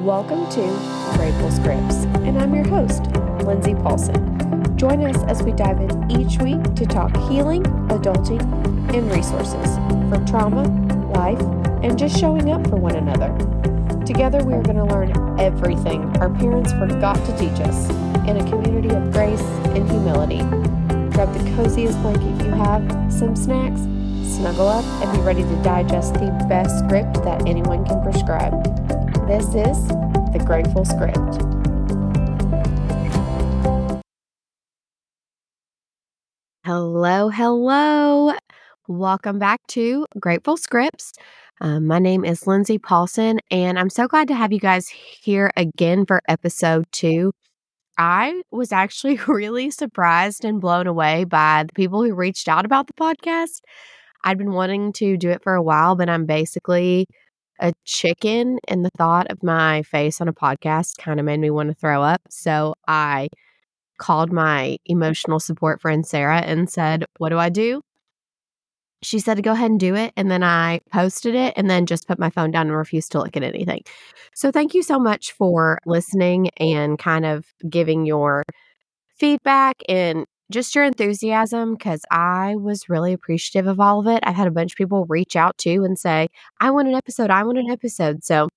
Welcome to Grateful Scripts, and I'm your host, Lindsay Paulson. Join us as we dive in each week to talk healing, adulting, and resources for trauma, life, and just showing up for one another. Together, we are going to learn everything our parents forgot to teach us in a community of grace and humility. Grab the coziest blanket you have, some snacks, snuggle up, and be ready to digest the best script that anyone can prescribe. This is the Grateful Script. Hello, hello. Welcome back to Grateful Scripts. Um, my name is Lindsay Paulson, and I'm so glad to have you guys here again for episode two. I was actually really surprised and blown away by the people who reached out about the podcast. I'd been wanting to do it for a while, but I'm basically a chicken, and the thought of my face on a podcast kind of made me want to throw up. So I called my emotional support friend Sarah and said, What do I do? She said to go ahead and do it. And then I posted it and then just put my phone down and refused to look at anything. So thank you so much for listening and kind of giving your feedback and just your enthusiasm because I was really appreciative of all of it. I've had a bunch of people reach out to and say, I want an episode, I want an episode. So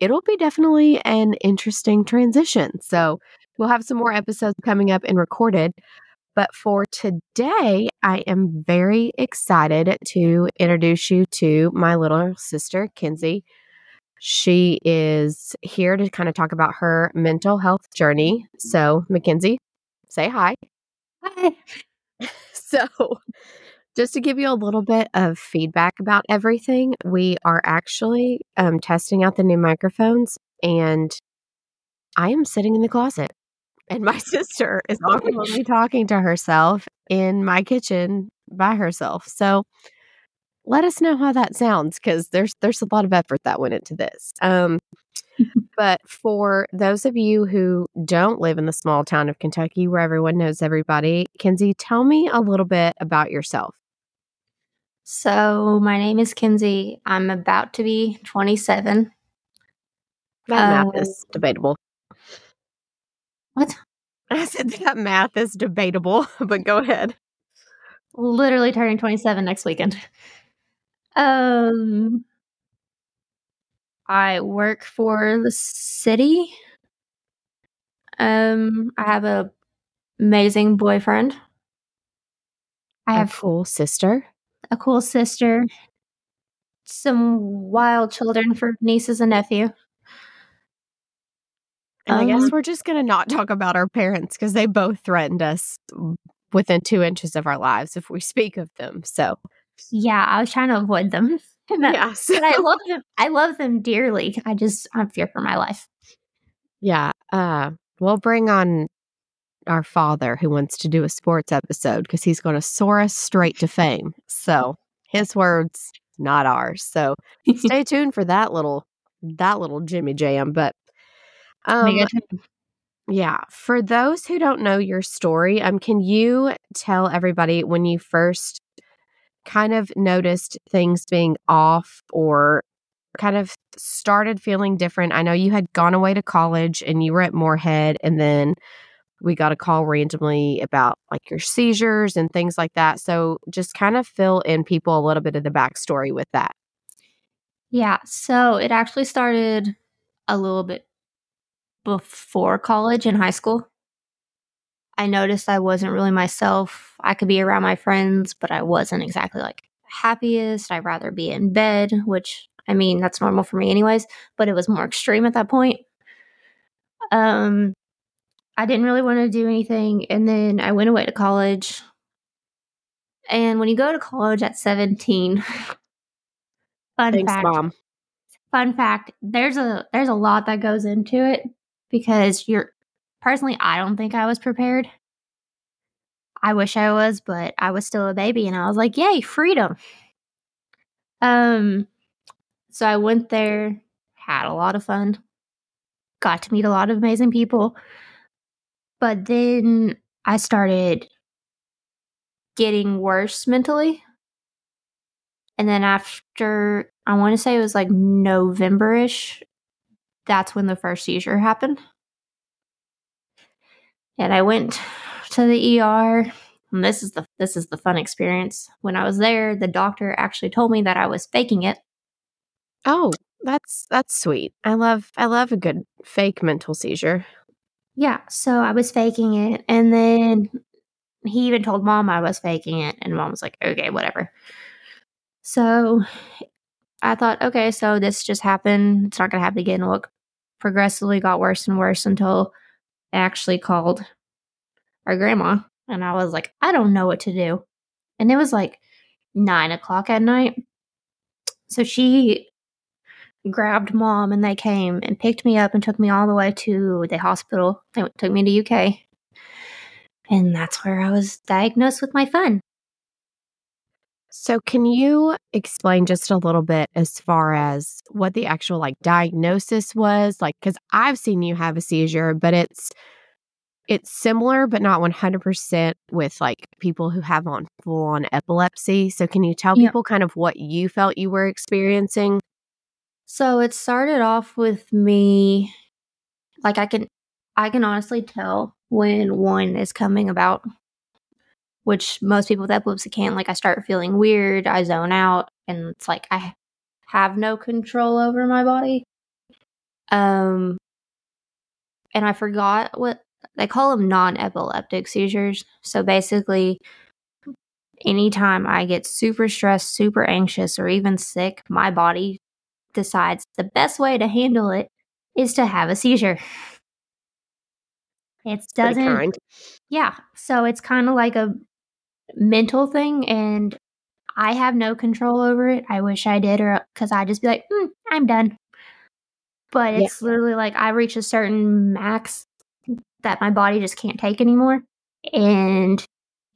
it'll be definitely an interesting transition. So we'll have some more episodes coming up and recorded. But for today, I am very excited to introduce you to my little sister, Kenzie. She is here to kind of talk about her mental health journey. So, Mackenzie, say hi. Hi. So, just to give you a little bit of feedback about everything, we are actually um, testing out the new microphones, and I am sitting in the closet, and my sister is awkwardly talking to herself in my kitchen by herself. So, let us know how that sounds because there's there's a lot of effort that went into this. Um, but for those of you who don't live in the small town of Kentucky where everyone knows everybody, Kenzie, tell me a little bit about yourself. So, my name is Kenzie. I'm about to be 27. That Um, math is debatable. What? I said that math is debatable, but go ahead. Literally turning 27 next weekend. Um, I work for the city. Um, I have a amazing boyfriend. I A have a cool sister. a cool sister. Some wild children for nieces and nephew. And I guess Um, we're just going to not talk about our parents because they both threatened us within two inches of our lives if we speak of them. So, Yeah, I was trying to avoid them. And yeah. So, but I love them. I love them dearly. I just I fear for my life. yeah. Uh, we'll bring on our father who wants to do a sports episode because he's going to soar us straight to fame. So, his words, not ours. So, stay tuned for that little that little Jimmy Jam. But um, Yeah. For those who don't know your story, um, can you tell everybody when you first kind of noticed things being off or kind of started feeling different? I know you had gone away to college and you were at Morehead, and then we got a call randomly about like your seizures and things like that. So just kind of fill in people a little bit of the backstory with that. Yeah. So it actually started a little bit before college in high school. I noticed I wasn't really myself. I could be around my friends, but I wasn't exactly like happiest. I'd rather be in bed, which I mean, that's normal for me anyways, but it was more extreme at that point. Um I didn't really want to do anything and then I went away to college. And when you go to college at 17, fun Thanks, fact, Mom. fun fact there's a there's a lot that goes into it because you're personally i don't think i was prepared. I wish i was but i was still a baby and i was like yay freedom. Um so i went there had a lot of fun got to meet a lot of amazing people but then i started getting worse mentally. And then after I want to say it was like November-ish that's when the first seizure happened. And I went to the ER. And this is the this is the fun experience. When I was there, the doctor actually told me that I was faking it. Oh, that's that's sweet. I love I love a good fake mental seizure. Yeah, so I was faking it and then he even told mom I was faking it and mom was like, "Okay, whatever." So I thought, "Okay, so this just happened. It's not going to happen again." Look, progressively got worse and worse until actually called our grandma and I was like, I don't know what to do. And it was like nine o'clock at night. So she grabbed mom and they came and picked me up and took me all the way to the hospital. They took me to UK. And that's where I was diagnosed with my fun. So, can you explain just a little bit as far as what the actual like diagnosis was? Like, because I've seen you have a seizure, but it's it's similar, but not one hundred percent with like people who have on full on epilepsy. So, can you tell Yep. people kind of what you felt you were experiencing? So it started off with me like I can I can honestly tell when one is coming about, which most people with epilepsy can't. Like I start feeling weird, I zone out, and it's like I have no control over my body. Um and I forgot what they call them non-epileptic seizures. So basically anytime I get super stressed, super anxious or even sick, my body decides the best way to handle it is to have a seizure. It doesn't kind. yeah, so it's kind of like a mental thing and I have no control over it. I wish I did or cuz I just be like, mm, I'm done. But Yeah. it's literally like I reach a certain max that my body just can't take anymore and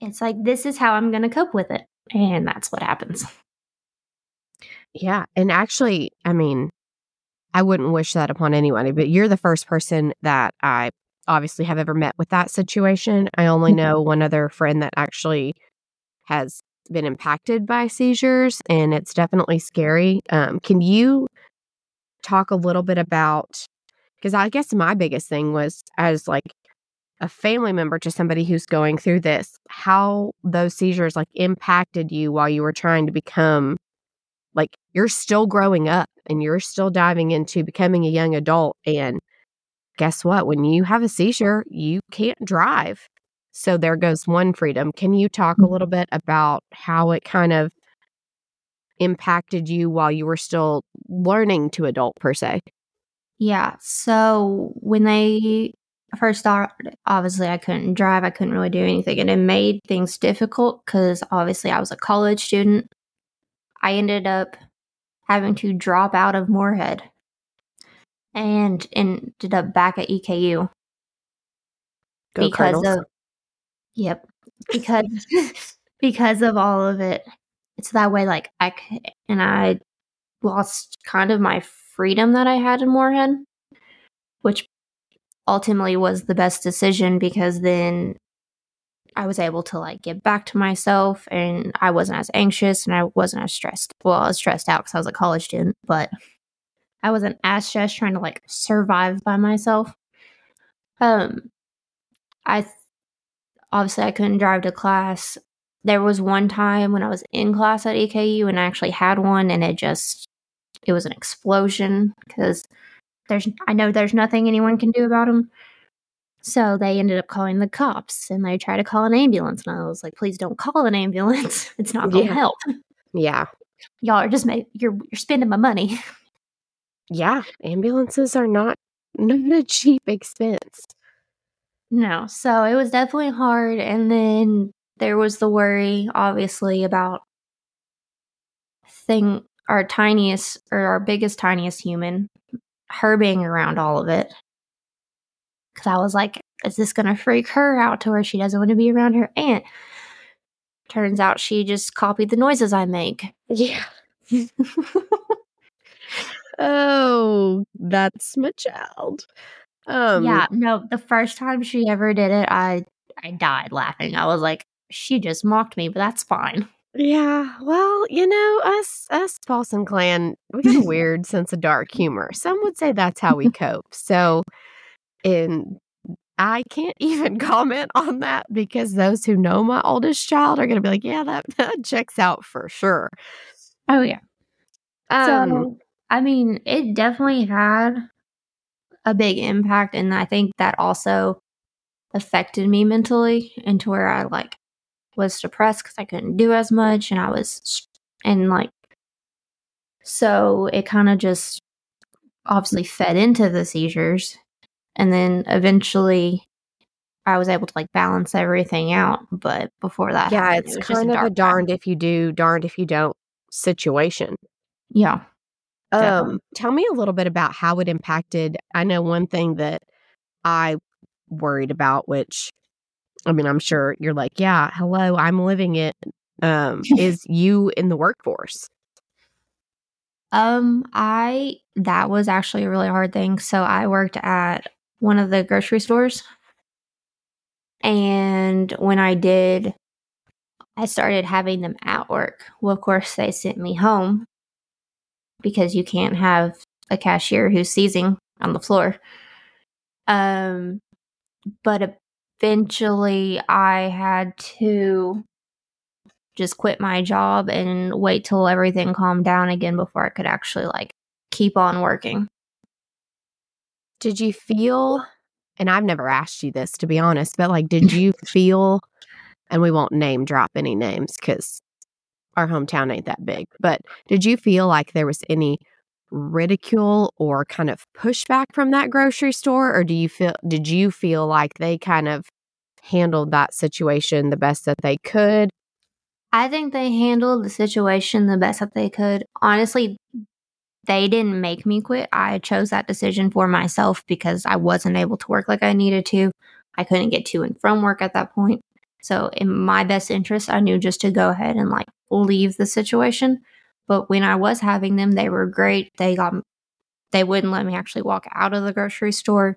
it's like this is how I'm going to cope with it. And that's what happens. Yeah. And actually, I mean, I wouldn't wish that upon anybody, but you're the first person that I obviously have ever met with that situation. I only Mhm. know one other friend that actually has been impacted by seizures, and it's definitely scary. Um, can you talk a little bit about? Because I guess my biggest thing was as like a family member to somebody who's going through this, how those seizures like impacted you while you were trying to become like you're still growing up and you're still diving into becoming a young adult and guess what when you have a seizure you can't drive so there goes one freedom can you talk a little mm-hmm. bit about how it kind of impacted you while you were still learning to adult per se Yeah. So when they first started, obviously I couldn't drive. I couldn't really do anything. And it made things difficult because obviously I was a college student. I ended up having to drop out of Morehead and ended up back at EKU Go because Cardinals. of yep because because of all of it it's that way like I and i lost kind of my freedom that i had in morehead which ultimately was the best decision because then i was able to like get back to myself and i wasn't as anxious and i wasn't as stressed well i was stressed out because i was a college student but i was an as stressed trying to like survive by myself um i obviously I couldn't drive to class. There was one time when I was in class at EKU and I actually had one and it just it was an explosion because there's I know there's nothing anyone can do about them. So they ended up calling the cops and they tried to call an ambulance and I was like, please don't call an ambulance. It's not going to Yeah. help. yeah Y'all are just ma- you're you're spending my money. yeah ambulances are not not a cheap expense No, so it was definitely hard. And then there was the worry, obviously, about thing our tiniest or our biggest, tiniest human, her being around all of it. Because I was like, is this going to freak her out to where she doesn't want to be around her aunt? Turns out she just copied the noises I make. yeah oh that's my child um yeah, no, the first time she ever did it, I I died laughing. I was like, she just mocked me, but that's fine. Yeah, well, you know, us us Paulson clan, we got a weird sense of dark humor. Some would say that's how we cope. So, and I can't even comment on that because those who know my oldest child are going to be like, "Yeah, that, that checks out for sure." Oh yeah. Um, so I mean, it definitely had a big impact, and I think that also affected me mentally into where I like was depressed because I couldn't do as much, and I was and like so it kind of just obviously fed into the seizures, and then eventually I was able to like balance everything out. But before that, yeah, happened, it's it kind of a dark time. darned if you do, darned if you don't situation. Yeah. Um, tell me a little bit about how it impacted. I know one thing that I worried about, which I mean, I'm sure you're like, yeah, hello, I'm living it. Um, is you in the workforce? Um, I that was actually a really hard thing. So I worked at one of the grocery stores. And when I did, I started having them at work. Well, of course, they sent me home because you can't have a cashier who's seizing on the floor. Um, but eventually I had to just quit my job and wait till everything calmed down again before I could actually like keep on working. Did you feel, and I've never asked you this to be honest, but like, did you feel, and we won't name drop any names because our hometown ain't that big, but did you feel like there was any ridicule or kind of pushback from that grocery store or do you feel did you feel like they kind of handled that situation the best that they could I think they handled the situation the best that they could. Honestly, they didn't make me quit. I chose that decision for myself because I wasn't able to work like I needed to. I couldn't get to and from work at that point. So, in my best interest, I knew just to go ahead and like leave the situation. But when I was having them, they were great. They got, they wouldn't let me actually walk out of the grocery store.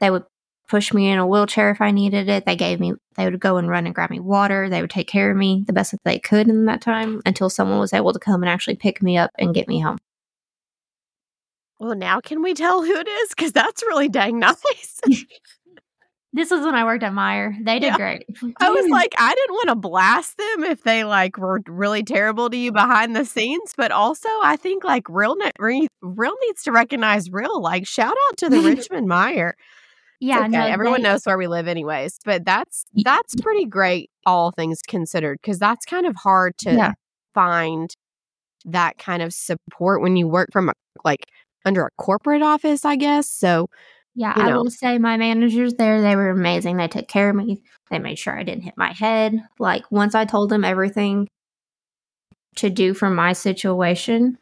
They would push me in a wheelchair if I needed it. They gave me, they would go and run and grab me water. They would take care of me the best that they could in that time until someone was able to come and actually pick me up and get me home. well now can we tell who it is because that's really dang nice This was when I worked at Meijer. They did Yeah. great. i was like i didn't want to blast them if they like were really terrible to you behind the scenes but also i think like real ne- re- real needs to recognize real like shout out to the richmond meijer yeah, okay. no, everyone they- knows where we live anyways but that's that's pretty great all things considered because that's kind of hard to Yeah. find that kind of support when you work from a like under a corporate office i guess so Yeah, you I will say my managers there, they were amazing. They took care of me. They made sure I didn't hit my head. Like once I told them everything to do for my situation,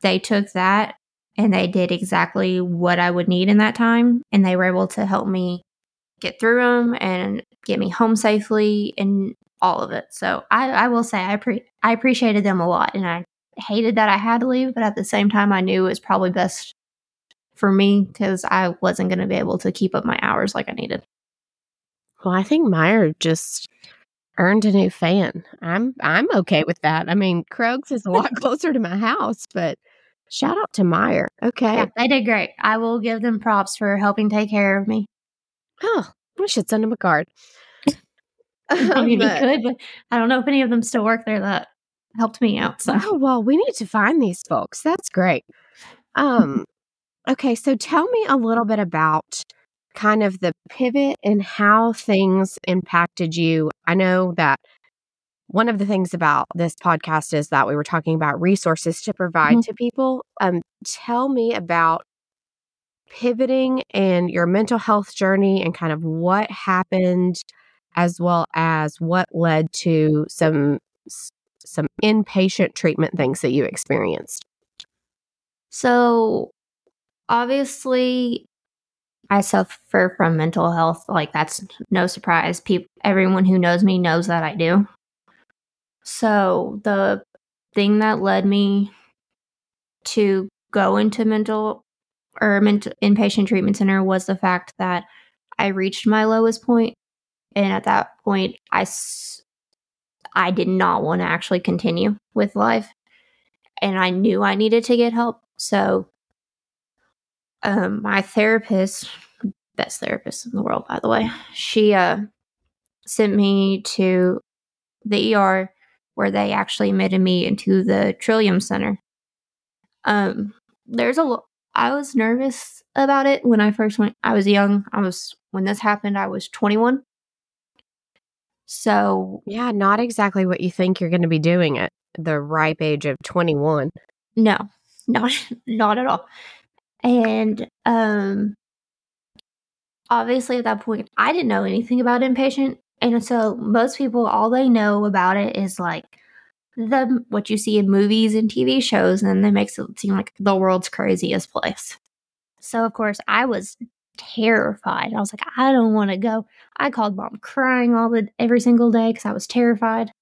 they took that and they did exactly what I would need in that time. And they were able to help me get through them and get me home safely and all of it. So I, I will say I pre- I appreciated them a lot and I hated that I had to leave, but at the same time I knew it was probably best for me because I wasn't going to be able to keep up my hours like I needed. well i think meijer just earned a new fan i'm i'm okay with that i mean krogs is a lot closer to my house but shout out to meijer okay Yeah, they did great. I will give them props for helping take care of me. oh we should send them a card I mean, we But- could, but I don't know if any of them still work there that helped me out. So Oh, well, we need to find these folks. That's great. Um, okay, so tell me a little bit about kind of the pivot and how things impacted you. I know that one of the things about this podcast is that we were talking about resources to provide Mhm. to people. Um, tell me about pivoting and your mental health journey and kind of what happened as well as what led to some some inpatient treatment things that you experienced. So obviously I suffer from mental health. Like that's no surprise. People everyone who knows me knows that I do. So the thing that led me to go into mental or mental inpatient treatment center was the fact that I reached my lowest point and at that point I I did not want to actually continue with life. And I knew I needed to get help. So um my therapist, best therapist in the world, by the way, she uh sent me to the ER where they actually admitted me into the Trillium Center. Um, there's a I was nervous about it when I first went. I was young. I was when this happened. I was 21. So yeah, not exactly what you think you're going to be doing at the ripe age of 21. No, not not at all. And um, obviously at that point, I didn't know anything about inpatient, and so most people, all they know about it is like the what you see in movies and TV shows, and that makes it seem like the world's craziest place. So of course, I was terrified. I was like, I don't want to go. I called mom crying all the every single day because I was terrified.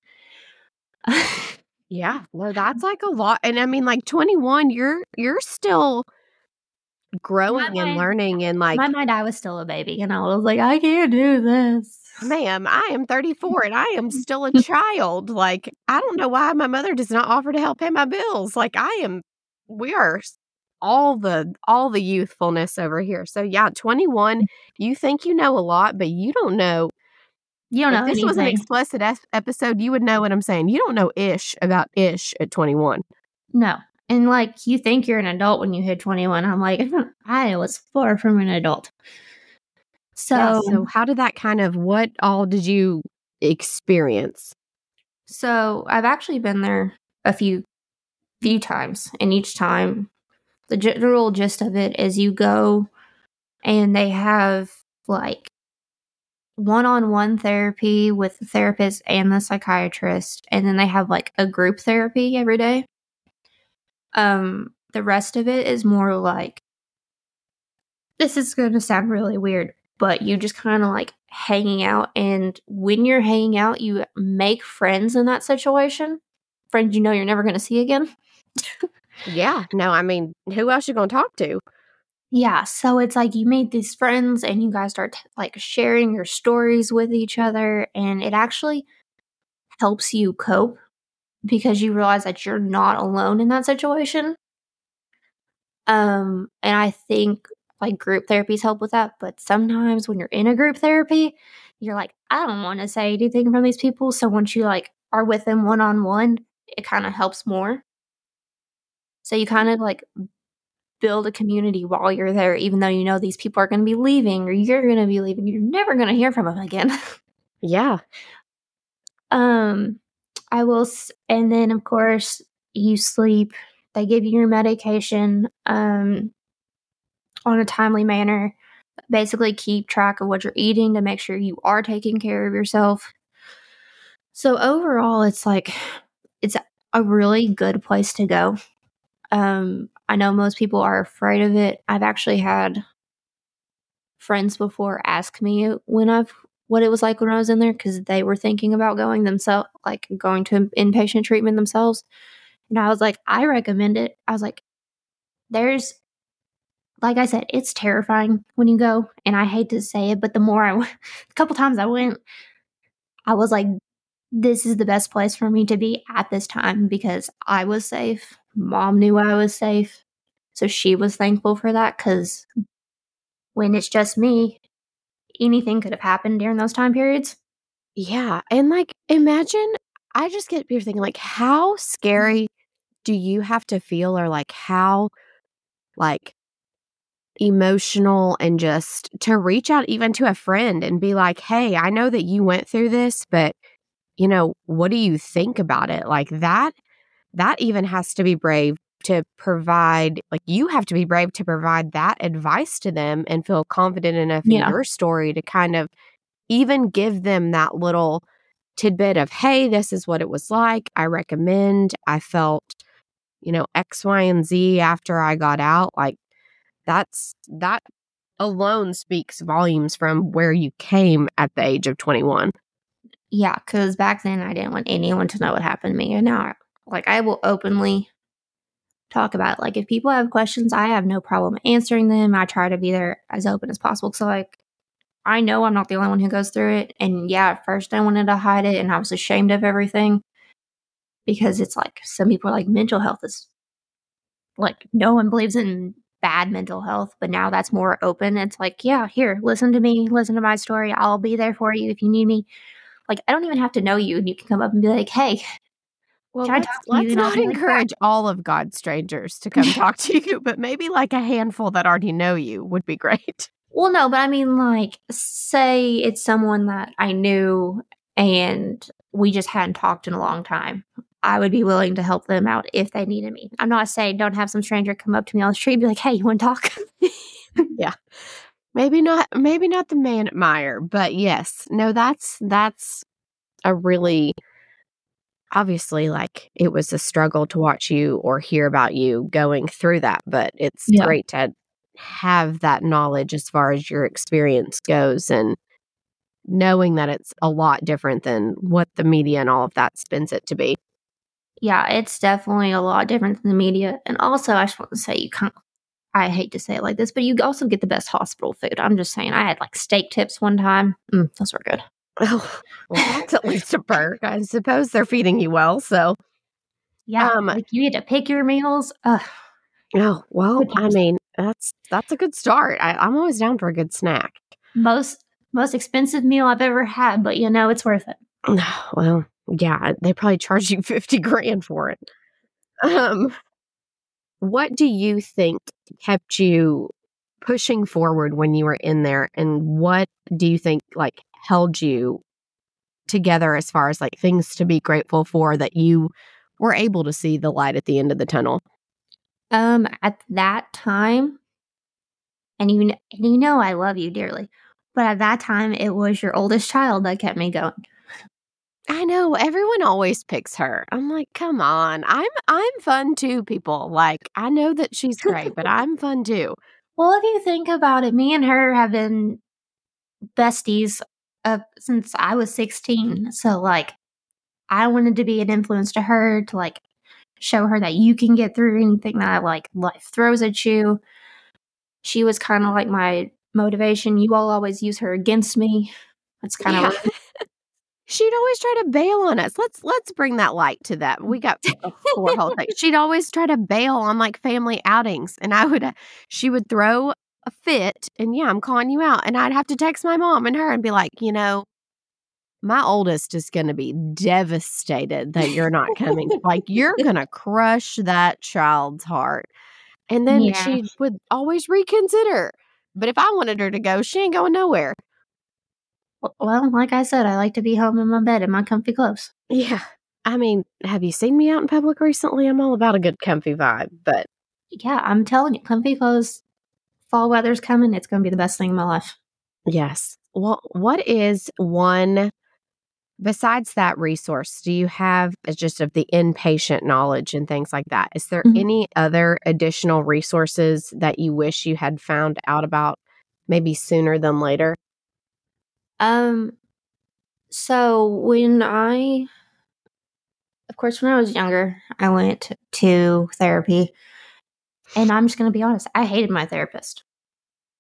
yeah, well, that's like a lot, and I mean, like twenty one, you're you're still growing mind, and learning, and like my mind, I was still a baby, and I was like, I can't do this ma'am, I am 34 and I am still a child. Like, I don't know why my mother does not offer to help pay my bills. Like, I am, we are all the all the youthfulness over here. So yeah, 21, mm. you think you know a lot, but you don't know. You don't if know. This anything. was an explicit episode. You would know what I'm saying. You don't know ish about ish at 21. No, and like you think you're an adult when you hit 21. I'm like, I was far from an adult. So, yeah, so how did that kind of what all did you experience? So, I've actually been there a few few times, and each time the general gist of it is you go and they have like one-on-one therapy with the therapist and the psychiatrist and then they have like a group therapy every day. Um the rest of it is more like this is going to sound really weird, but you just kind of like hanging out. And when you're hanging out, you make friends in that situation, friends you know you're never going to see again. yeah. No, I mean, who else you going to talk to? Yeah. So it's like you made these friends and you guys start like sharing your stories with each other. And it actually helps you cope because you realize that you're not alone in that situation. Um, and I think like group therapies help with that. But sometimes when you're in a group therapy, you're like, I don't want to say anything from these people. So once you like are with them one on one, it kind of helps more. So you kind of like build a community while you're there, even though you know these people are going to be leaving or you're going to be leaving. You're never going to hear from them again. yeah. Um, I will, and then of course you sleep. They give you your medication. Um, on a timely manner. Basically, keep track of what you're eating to make sure you are taking care of yourself. So, overall, it's like it's a really good place to go. Um, I know most people are afraid of it. I've actually had friends before ask me when I've what it was like when I was in there because they were thinking about going themselves, like going to inpatient treatment themselves. And I was like, I recommend it. I was like, there's like I said, it's terrifying when you go, and I hate to say it, but the more I, a couple times I went, I was like, this is the best place for me to be at this time because I was safe. Mom knew I was safe. So she was thankful for that because when it's just me, anything could have happened during those time periods. Yeah. And like, imagine, I just get here thinking, like, how mm-hmm. scary do you have to feel, or like, how, like, emotional and just to reach out even to a friend and be like, hey, I know that you went through this, but you know, what do you think about it? Like that, that even has to be brave to provide, like, you have to be brave to provide that advice to them and feel confident enough yeah. in your story to kind of even give them that little tidbit of, hey, this is what it was like. I recommend. I felt, you know, X, Y, and Z after I got out. Like, that's that alone speaks volumes from where you came at the age of 21. Yeah, because back then I didn't want anyone to know what happened to me. And now, like, I will openly talk about. Like, if people have questions, I have no problem answering them. I try to be there as open as possible. So, like, I know I'm not the only one who goes through it. And yeah, at first I wanted to hide it and I was ashamed of everything because it's like some people are like mental health is like no one believes in bad mental health, but now that's more open. It's like, yeah, here, listen to me, listen to my story. I'll be there for you if you need me. Like, I don't even have to know you, and you can come up and be like, hey, well, let's, let's not encourage like all of God's strangers to come talk to you, but maybe like a handful that already know you would be great. Well, no, but I mean, like, say it's someone that I knew and we just hadn't talked in a long time. I would be willing to help them out if they needed me. I'm not saying don't have some stranger come up to me on the street and be like, "Hey, you want to talk?" yeah. Maybe not maybe not the man at Meijer, but yes. No, that's that's a really obviously like it was a struggle to watch you or hear about you going through that, but it's yeah. great to have that knowledge as far as your experience goes and knowing that it's a lot different than what the media and all of that spins it to be. Yeah, it's definitely a lot different than the media. And also, I just want to say, you can't, I hate to say it like this, but you also get the best hospital food. I'm just saying, I had like steak tips one time. Mm, those were good. Oh, well, that's at least a perk. I suppose they're feeding you well. So, yeah, um, like you get to pick your meals. Ugh. Oh, well, I mean, that's that's a good start. I, I'm always down for a good snack. Most most expensive meal I've ever had, but you know, it's worth it. Well, yeah, they probably charge you 50 grand for it. Um, what do you think kept you pushing forward when you were in there? And what do you think like held you together as far as like things to be grateful for that you were able to see the light at the end of the tunnel? Um, at that time, and you, and you know I love you dearly, but at that time it was your oldest child that kept me going. I know everyone always picks her. I'm like, come on. I'm I'm fun too, people. Like, I know that she's great, but I'm fun too. Well, if you think about it, me and her have been besties uh, since I was 16. So like I wanted to be an influence to her to like show her that you can get through anything that like life throws at you. She was kind of like my motivation. You all always use her against me. That's kind of yeah. she'd always try to bail on us. Let's let's bring that light to that. We got four whole thing. She'd always try to bail on like family outings, and I would uh, she would throw a fit, and yeah, I'm calling you out, and I'd have to text my mom and her and be like, you know, my oldest is going to be devastated that you're not coming. like you're going to crush that child's heart. And then yeah. she would always reconsider. But if I wanted her to go, she ain't going nowhere. Well, like I said, I like to be home in my bed in my comfy clothes. Yeah. I mean, have you seen me out in public recently? I'm all about a good comfy vibe, but yeah, I'm telling you, comfy clothes, fall weather's coming. It's going to be the best thing in my life. Yes. Well, what is one besides that resource? Do you have just of the inpatient knowledge and things like that? Is there mm-hmm. any other additional resources that you wish you had found out about maybe sooner than later? Um, so when I, of course, when I was younger, I went to therapy, and I'm just going to be honest, I hated my therapist.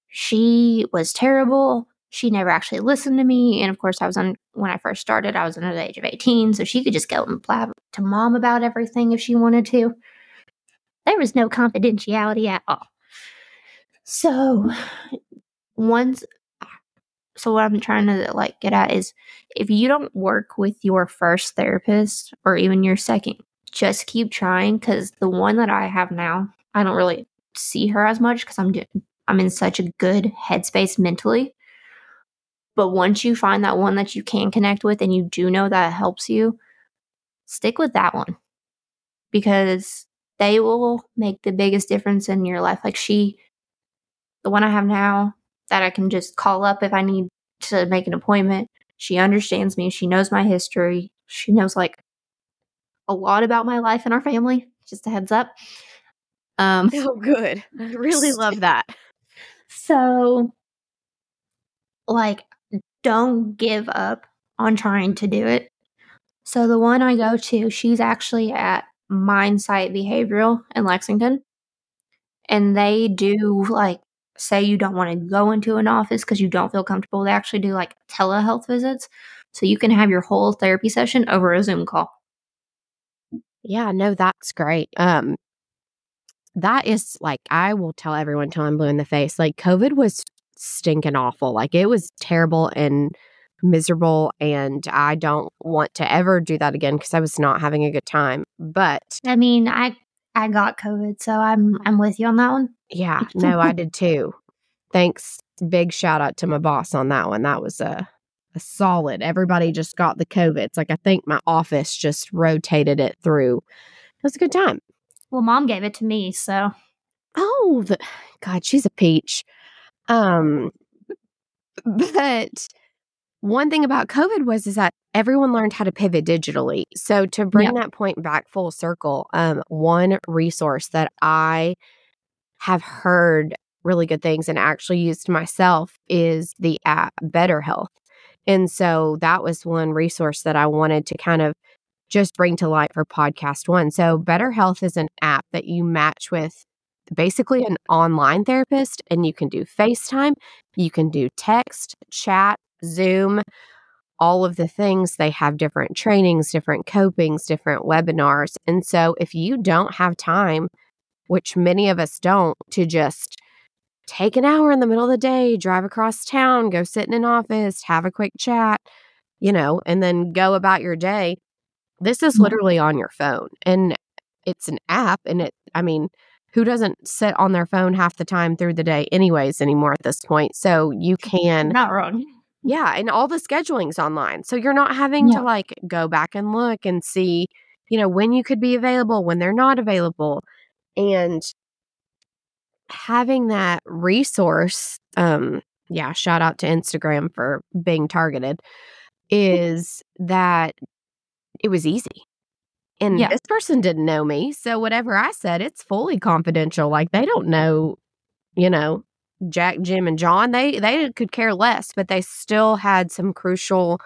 She was terrible. She never actually listened to me, and of course, I was on when I first started. I was under the age of 18, so she could just go and blab to mom about everything if she wanted to. There was no confidentiality at all. So once so what I'm trying to like get at is if you don't work with your first therapist or even your second, just keep trying cuz the one that I have now, I don't really see her as much cuz I'm I'm in such a good headspace mentally. But once you find that one that you can connect with and you do know that helps you, stick with that one. Because they will make the biggest difference in your life. Like she the one I have now, that I can just call up if I need to make an appointment. She understands me. She knows my history. She knows like a lot about my life and our family. Just a heads up. Um, oh, good. I really love that. So, like, don't give up on trying to do it. So, the one I go to, she's actually at Mindsight Behavioral in Lexington. And they do like say you don't want to go into an office because you don't feel comfortable, they actually do like telehealth visits. So you can have your whole therapy session over a Zoom call. Yeah, no, that's great. Um, that is like I will tell everyone till I'm blue in the face. Like COVID was stinking awful. Like it was terrible and miserable and I don't want to ever do that again because I was not having a good time. But I mean, I I got COVID, so I'm I'm with you on that one. yeah, no, I did too. Thanks. Big shout out to my boss on that one. That was a, a solid. Everybody just got the COVID. It's like I think my office just rotated it through. It was a good time. Well, mom gave it to me, so Oh, the, God, she's a peach. Um, but one thing about COVID was is that everyone learned how to pivot digitally. So to bring that point back full circle, um, one resource that I have heard really good things and actually used myself is the app BetterHelp. And so that was one resource that I wanted to kind of just bring to light for podcast one. So BetterHelp is an app that you match with basically an online therapist and you can do FaceTime, you can do text, chat, Zoom, all of the things. They have different trainings, different copings, different webinars. And so if you don't have time, which many of us don't, to just take an hour in the middle of the day, drive across town, go sit in an office, have a quick chat, you know, and then go about your day. This is literally on your phone and it's an app. And it, I mean, who doesn't sit on their phone half the time through the day, anyways, anymore at this point? So you can, not wrong. yeah, and all the scheduling's online. So you're not having Yeah. to like go back and look and see, you know, when you could be available, when they're not available. And having that resource, um, yeah, shout out to Instagram for being targeted, is that it was easy. And Yeah. this person didn't know me. So whatever I said, it's fully confidential. Like they don't know, you know, Jack, Jim, and John. They they could care less, but they still had some crucial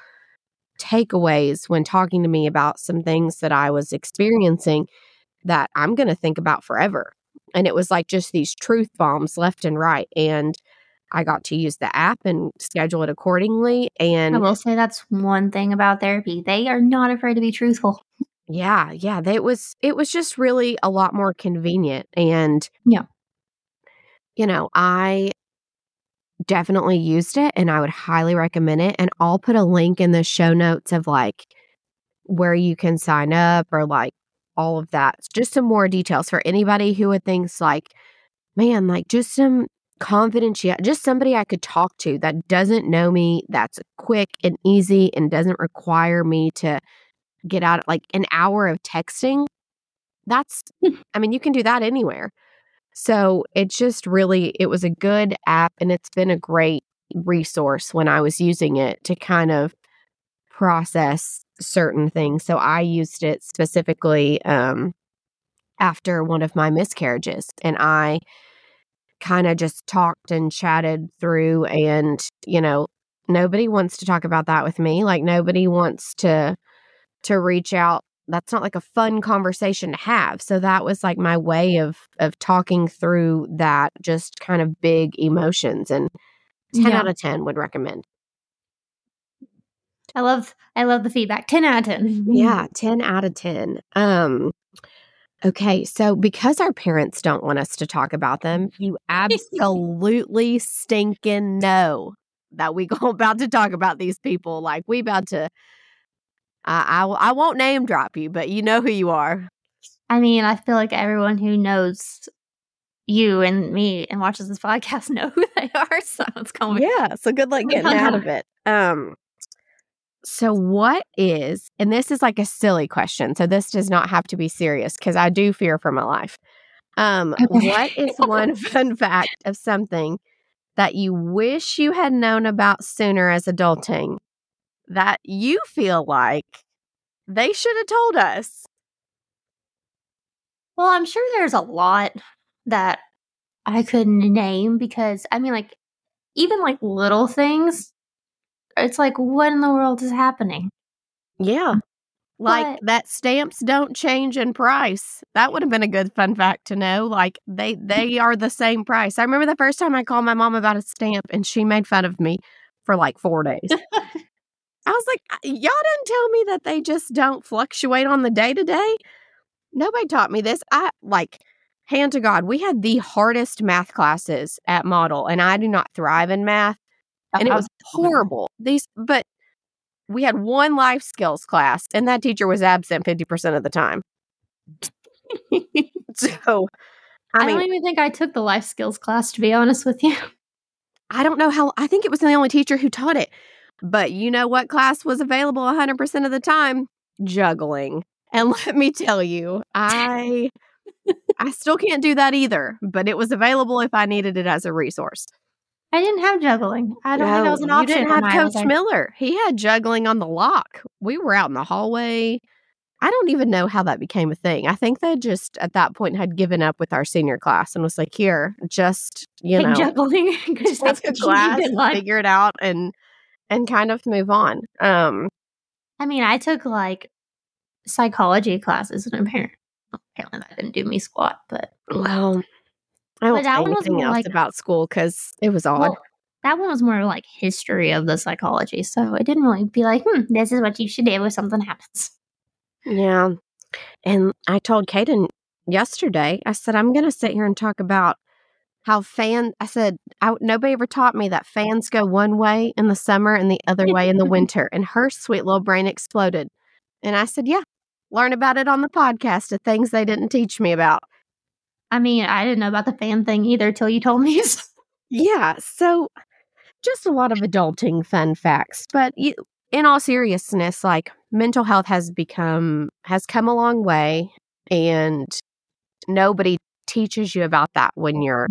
takeaways when talking to me about some things that I was experiencing that I'm going to think about forever. And it was like just these truth bombs left and right. And I got to use the app and schedule it accordingly. And I will say that's one thing about therapy. They are not afraid to be truthful. yeah, yeah, they- it was it was just really a lot more convenient. And Yeah. you know, I definitely used it and I would highly recommend it. And I'll put a link in the show notes of like where you can sign up or like all of that. Just some more details for anybody who would thinks like, man, like just some confidential, just somebody I could talk to that doesn't know me, that's quick and easy and doesn't require me to get out like an hour of texting. That's, I mean, you can do that anywhere. So it just really, it was a good app and it's been a great resource when I was using it to kind of process certain things. So I used it specifically um, after one of my miscarriages and I kind of just talked and chatted through and, you know, nobody wants to talk about that with me. Like nobody wants to to reach out that's not like a fun conversation to have. So that was like my way of of talking through that just kind of big emotions and 10 Yeah. out of 10 would recommend. I love I love the feedback. Ten out of ten. Yeah, 10 out of 10. Um okay, so because our parents don't want us to talk about them, you absolutely stinking know that we go about to talk about these people like we about to I, I I won't name drop you, but you know who you are. I mean, I feel like everyone who knows you and me and watches this podcast know who they are. So it's going. Yeah, so good luck getting out of it. Um so what is and this is like a silly question, so this does not have to be serious because I do fear for my life. Um Okay. what is one fun fact of something that you wish you had known about sooner as adulting that you feel like they should have told us? Well, I'm sure there's a lot that I couldn't name because I mean, like even like little things. It's like, what in the world is happening? Yeah. Like What? that stamps don't change in price. That would have been a good fun fact to know. Like they they are the same price. I remember the first time I called my mom about a stamp and she made fun of me for like 4 days. I was like, y'all didn't tell me that they just don't fluctuate on the day to day. Nobody taught me this. I like, hand to God, we had the hardest math classes at model, and I do not thrive in math. And it was horrible. These, but we had one life skills class, and that teacher was absent 50% of the time. so, I I, mean, don't even think I took the life skills class, to be honest with you. I don't know how, I think it was the only teacher who taught it. But you know what class was available 100% of the time? Juggling. And let me tell you, I I still can't do that either, but it was available if I needed it as a resource. I didn't have juggling. I don't think that was an option. You didn't have Coach. Miller. He had juggling on the lock. We were out in the hallway. I don't even know how that became a thing. I think they just at that point had given up with our senior class and was like, "Here, just you know, juggling because take the class, need in life. figure it out, and and kind of move on." Um, I mean, I took like psychology classes, and apparently, apparently that didn't do me squat. But well, I But won't that one was else like- about school because it was odd. well, that one was more like history of the psychology, so it didn't really be like, hmm, this is what you should do if something happens. Yeah. And I told Kaden yesterday, I said, I'm going to sit here and talk about how fan, I said, I, nobody ever taught me that fans go one way in the summer and the other way in the winter. And her sweet little brain exploded. And I said, Yeah, learn about it on the podcast of things they didn't teach me about. I mean, I didn't know about the fan thing either till you told me. Yeah. So just a lot of adulting fun facts. But you, in all seriousness, like mental health has become, has come a long way. And nobody teaches you about that when you're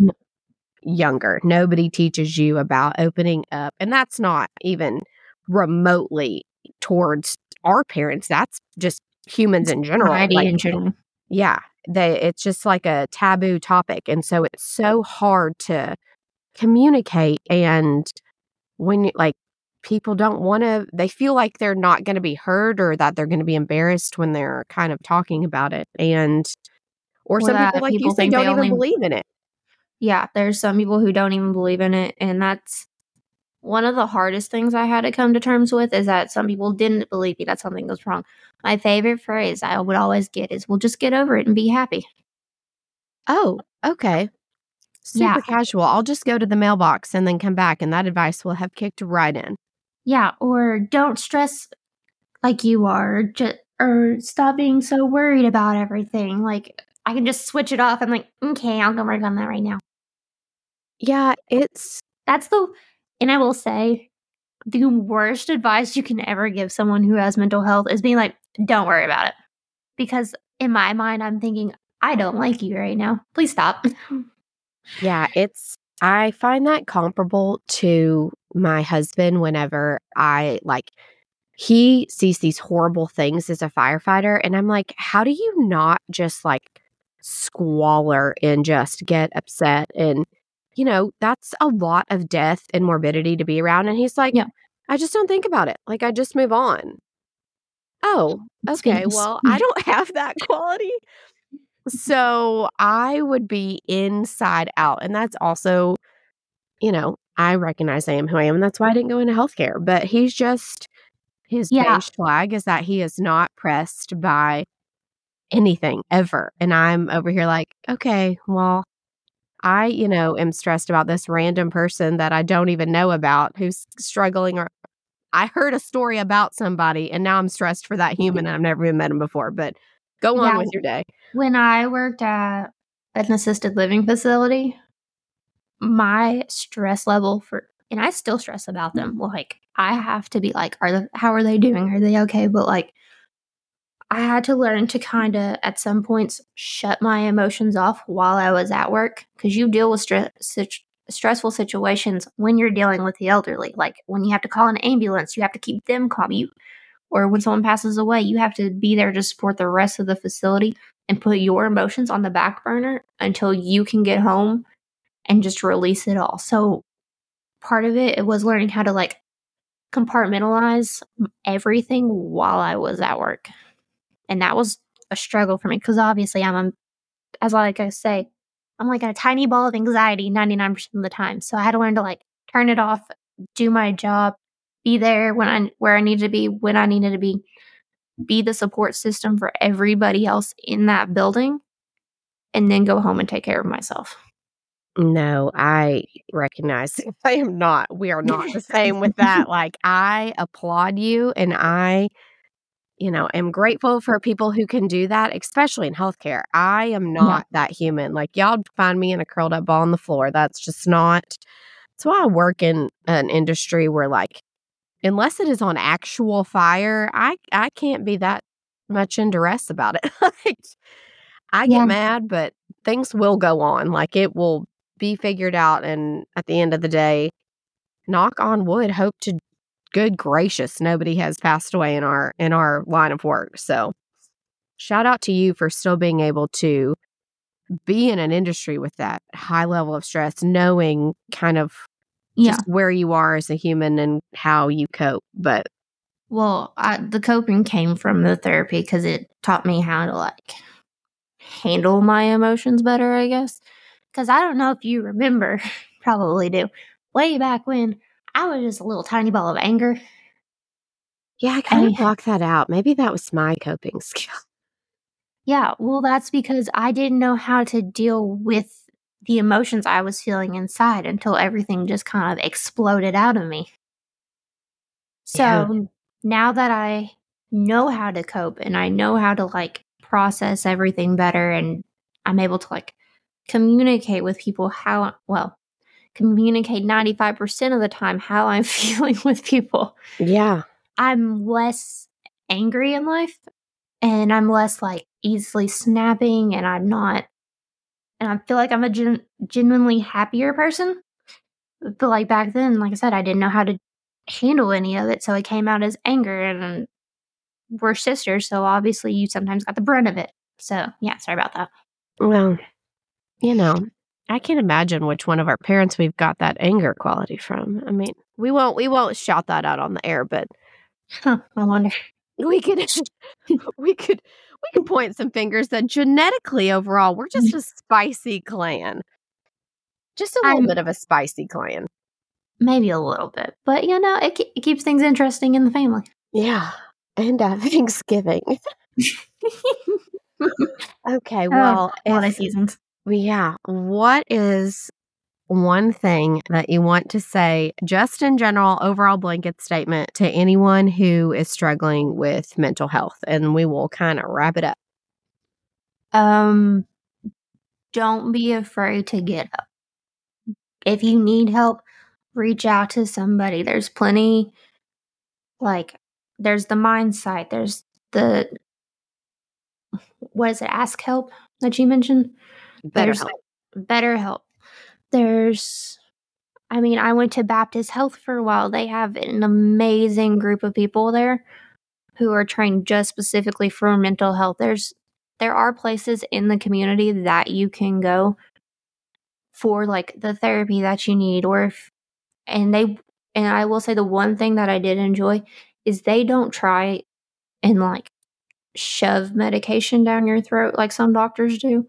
younger. Nobody teaches you about opening up. And that's not even remotely towards our parents. That's just humans in general. Like, in general. yeah they it's just like a taboo topic and so it's so hard to communicate and when you like people don't want to they feel like they're not going to be heard or that they're going to be embarrassed when they're kind of talking about it and or, Or some people like people you say don't even only- believe in it. Yeah, there's some people who don't even believe in it, and that's one of the hardest things I had to come to terms with is that some people didn't believe me that something was wrong. My favorite phrase I would always get is, "Well, just get over it and be happy." oh okay super Yeah. casual i'll just go to the mailbox and then come back and that advice will have kicked right in Yeah, or don't stress like you are, just, or stop being so worried about everything. Like I can just switch it off. I'm like, okay, I'll go work on that right now. yeah it's That's the, and I will say, the worst advice you can ever give someone who has mental health is being like, don't worry about it. Because in my mind, I'm thinking, I don't like you right now. Please stop. Yeah, it's I find that comparable to my husband whenever I like he sees these horrible things as a firefighter and I'm like, how do you not just like squalor and just get upset and you know, that's a lot of death and morbidity to be around and he's like, Yeah. I just don't think about it. Like I just move on. Oh, okay. Well, I don't have that quality. So I would be inside out. And that's also, you know, I recognize I am who I am. And that's why I didn't go into healthcare. But he's just, his Yeah. beige flag is that he is not pressed by anything ever. And I'm over here like, okay, well, I, you know, am stressed about this random person that I don't even know about who's struggling or I heard a story about somebody and now I'm stressed for that human and I've never even met him before. But go on Yeah. with your day. when I worked at an assisted living facility, my stress level for and I still stress about mm. them. Like I have to be like, are the how are they doing? Are they okay? But like I had to learn to kind of at some points shut my emotions off while I was at work because you deal with stress situ- stressful situations when you're dealing with the elderly. Like when you have to call an ambulance, you have to keep them calm. You or when someone passes away, you have to be there to support the rest of the facility and put your emotions on the back burner until you can get home and just release it all. So part of it, it was learning how to like compartmentalize everything while I was at work. And that was a struggle for me because obviously I'm, a, as like I say, I'm like a tiny ball of anxiety 99% of the time. So I had to learn to like turn it off, do my job, be there when I where I needed to be, when I needed to be, be the support system for everybody else in that building, and then go home and take care of myself. No, I recognize I am not. We are not the same with that. Like I applaud you and I you know, am grateful for people who can do that, especially in healthcare. I am not yeah. that human. Like y'all find me in a curled up ball on the floor. That's just not that's why I work in an industry where like unless it is on actual fire, I I can't be that much in duress about it. like I get yeah. mad, but things will go on. Like it will be figured out and at the end of the day, knock on wood, hope to good gracious, nobody has passed away in our in our line of work. So shout out to you for still being able to be in an industry with that high level of stress, knowing kind of yeah. just where you are as a human and how you cope. But well, I, the coping came from the therapy because it taught me how to like handle my emotions better, I guess. Because I don't know if you remember, probably do, way back when I was just a little tiny ball of anger. Yeah, I kind of blocked that out. Maybe that was my coping skill. Yeah, well, that's because I didn't know how to deal with the emotions I was feeling inside until everything just kind of exploded out of me. So yeah. now that I know how to cope and I know how to like process everything better and I'm able to like communicate with people how well communicate 95% of the time how I'm feeling with people. Yeah. I'm less angry in life and I'm less like easily snapping and I'm not and I feel like I'm a gen- genuinely happier person. But like back then, like I said, I didn't know how to handle any of it, so it came out as anger and we're sisters, so obviously you sometimes got the brunt of it. So, yeah, sorry about that. Well, you know, I can't imagine which one of our parents we've got that anger quality from. I mean, we won't we won't shout that out on the air, but huh, I wonder. We could we could we could point some fingers that genetically overall we're just a spicy clan. Just a little I'm, bit of a spicy clan. Maybe a little bit, but you know, it, it keeps things interesting in the family. Yeah, and uh, Thanksgiving. okay, oh, well, oh, of seasons. Yeah. What is one thing that you want to say, just in general, overall blanket statement to anyone who is struggling with mental health? And we will kind of wrap it up. Um, don't be afraid to get up. If you need help, reach out to somebody. There's plenty, like, there's the MindSight, there's the, what is it, ask help that you mentioned? BetterHelp. BetterHelp. There's, I mean, I went to Baptist Health for a while. They have an amazing group of people there who are trained just specifically for mental health. There's, there are places in the community that you can go for like the therapy that you need, or if, and they, and I will say the one thing that I did enjoy is they don't try and like shove medication down your throat like some doctors do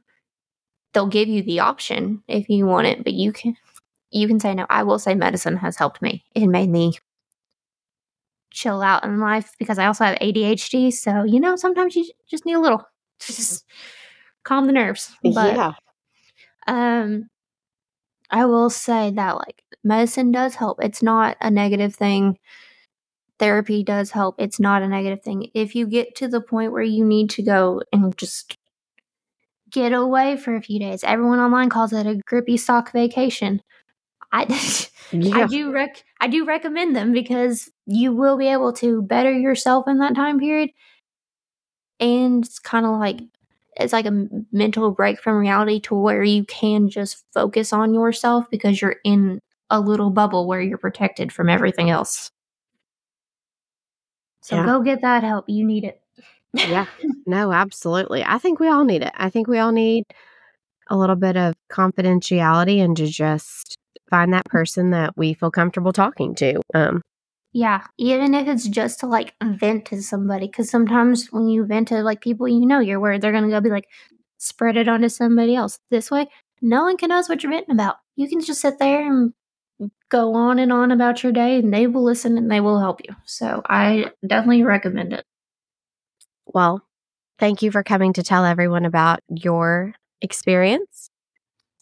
they'll give you the option if you want it, but you can you can say no. I will say medicine has helped me. It made me chill out in life because I also have ADHD. So, you know, sometimes you just need a little just calm the nerves. But yeah. um I will say that like medicine does help. It's not a negative thing. Therapy does help. It's not a negative thing. If you get to the point where you need to go and just get away for a few days. Everyone online calls it a grippy sock vacation. I yeah. I do rec I do recommend them because you will be able to better yourself in that time period. And it's kind of like it's like a mental break from reality to where you can just focus on yourself because you're in a little bubble where you're protected from everything else. So yeah. go get that help. You need it. Yeah. No, absolutely. I think we all need it. I think we all need a little bit of confidentiality and to just find that person that we feel comfortable talking to. Um, Yeah, even if it's just to like vent to somebody, because sometimes when you vent to like people you know, you're worried they're gonna go be like, spread it onto somebody else. This way, no one can know what you're venting about. You can just sit there and go on and on about your day, and they will listen and they will help you. So I definitely recommend it. Well, thank you for coming to tell everyone about your experience.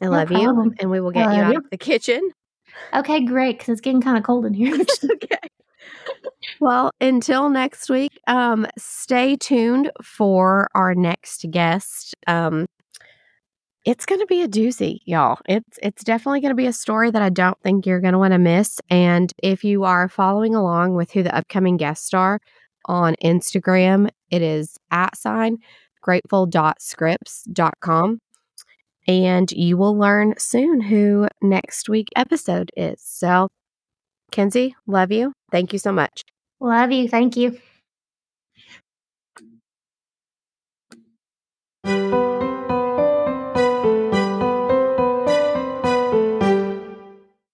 I No love you, and we will get you love out you. of the kitchen. Okay, great, because it's getting kind of cold in here. okay. Well, until next week, um, stay tuned for our next guest. Um, it's going to be a doozy, y'all. It's it's definitely going to be a story that I don't think you're going to want to miss. And if you are following along with who the upcoming guests are on Instagram, it is at sign grateful.scripts.com. And you will learn soon who next week episode is. So, Kenzie, love you. Thank you so much. Love you. Thank you.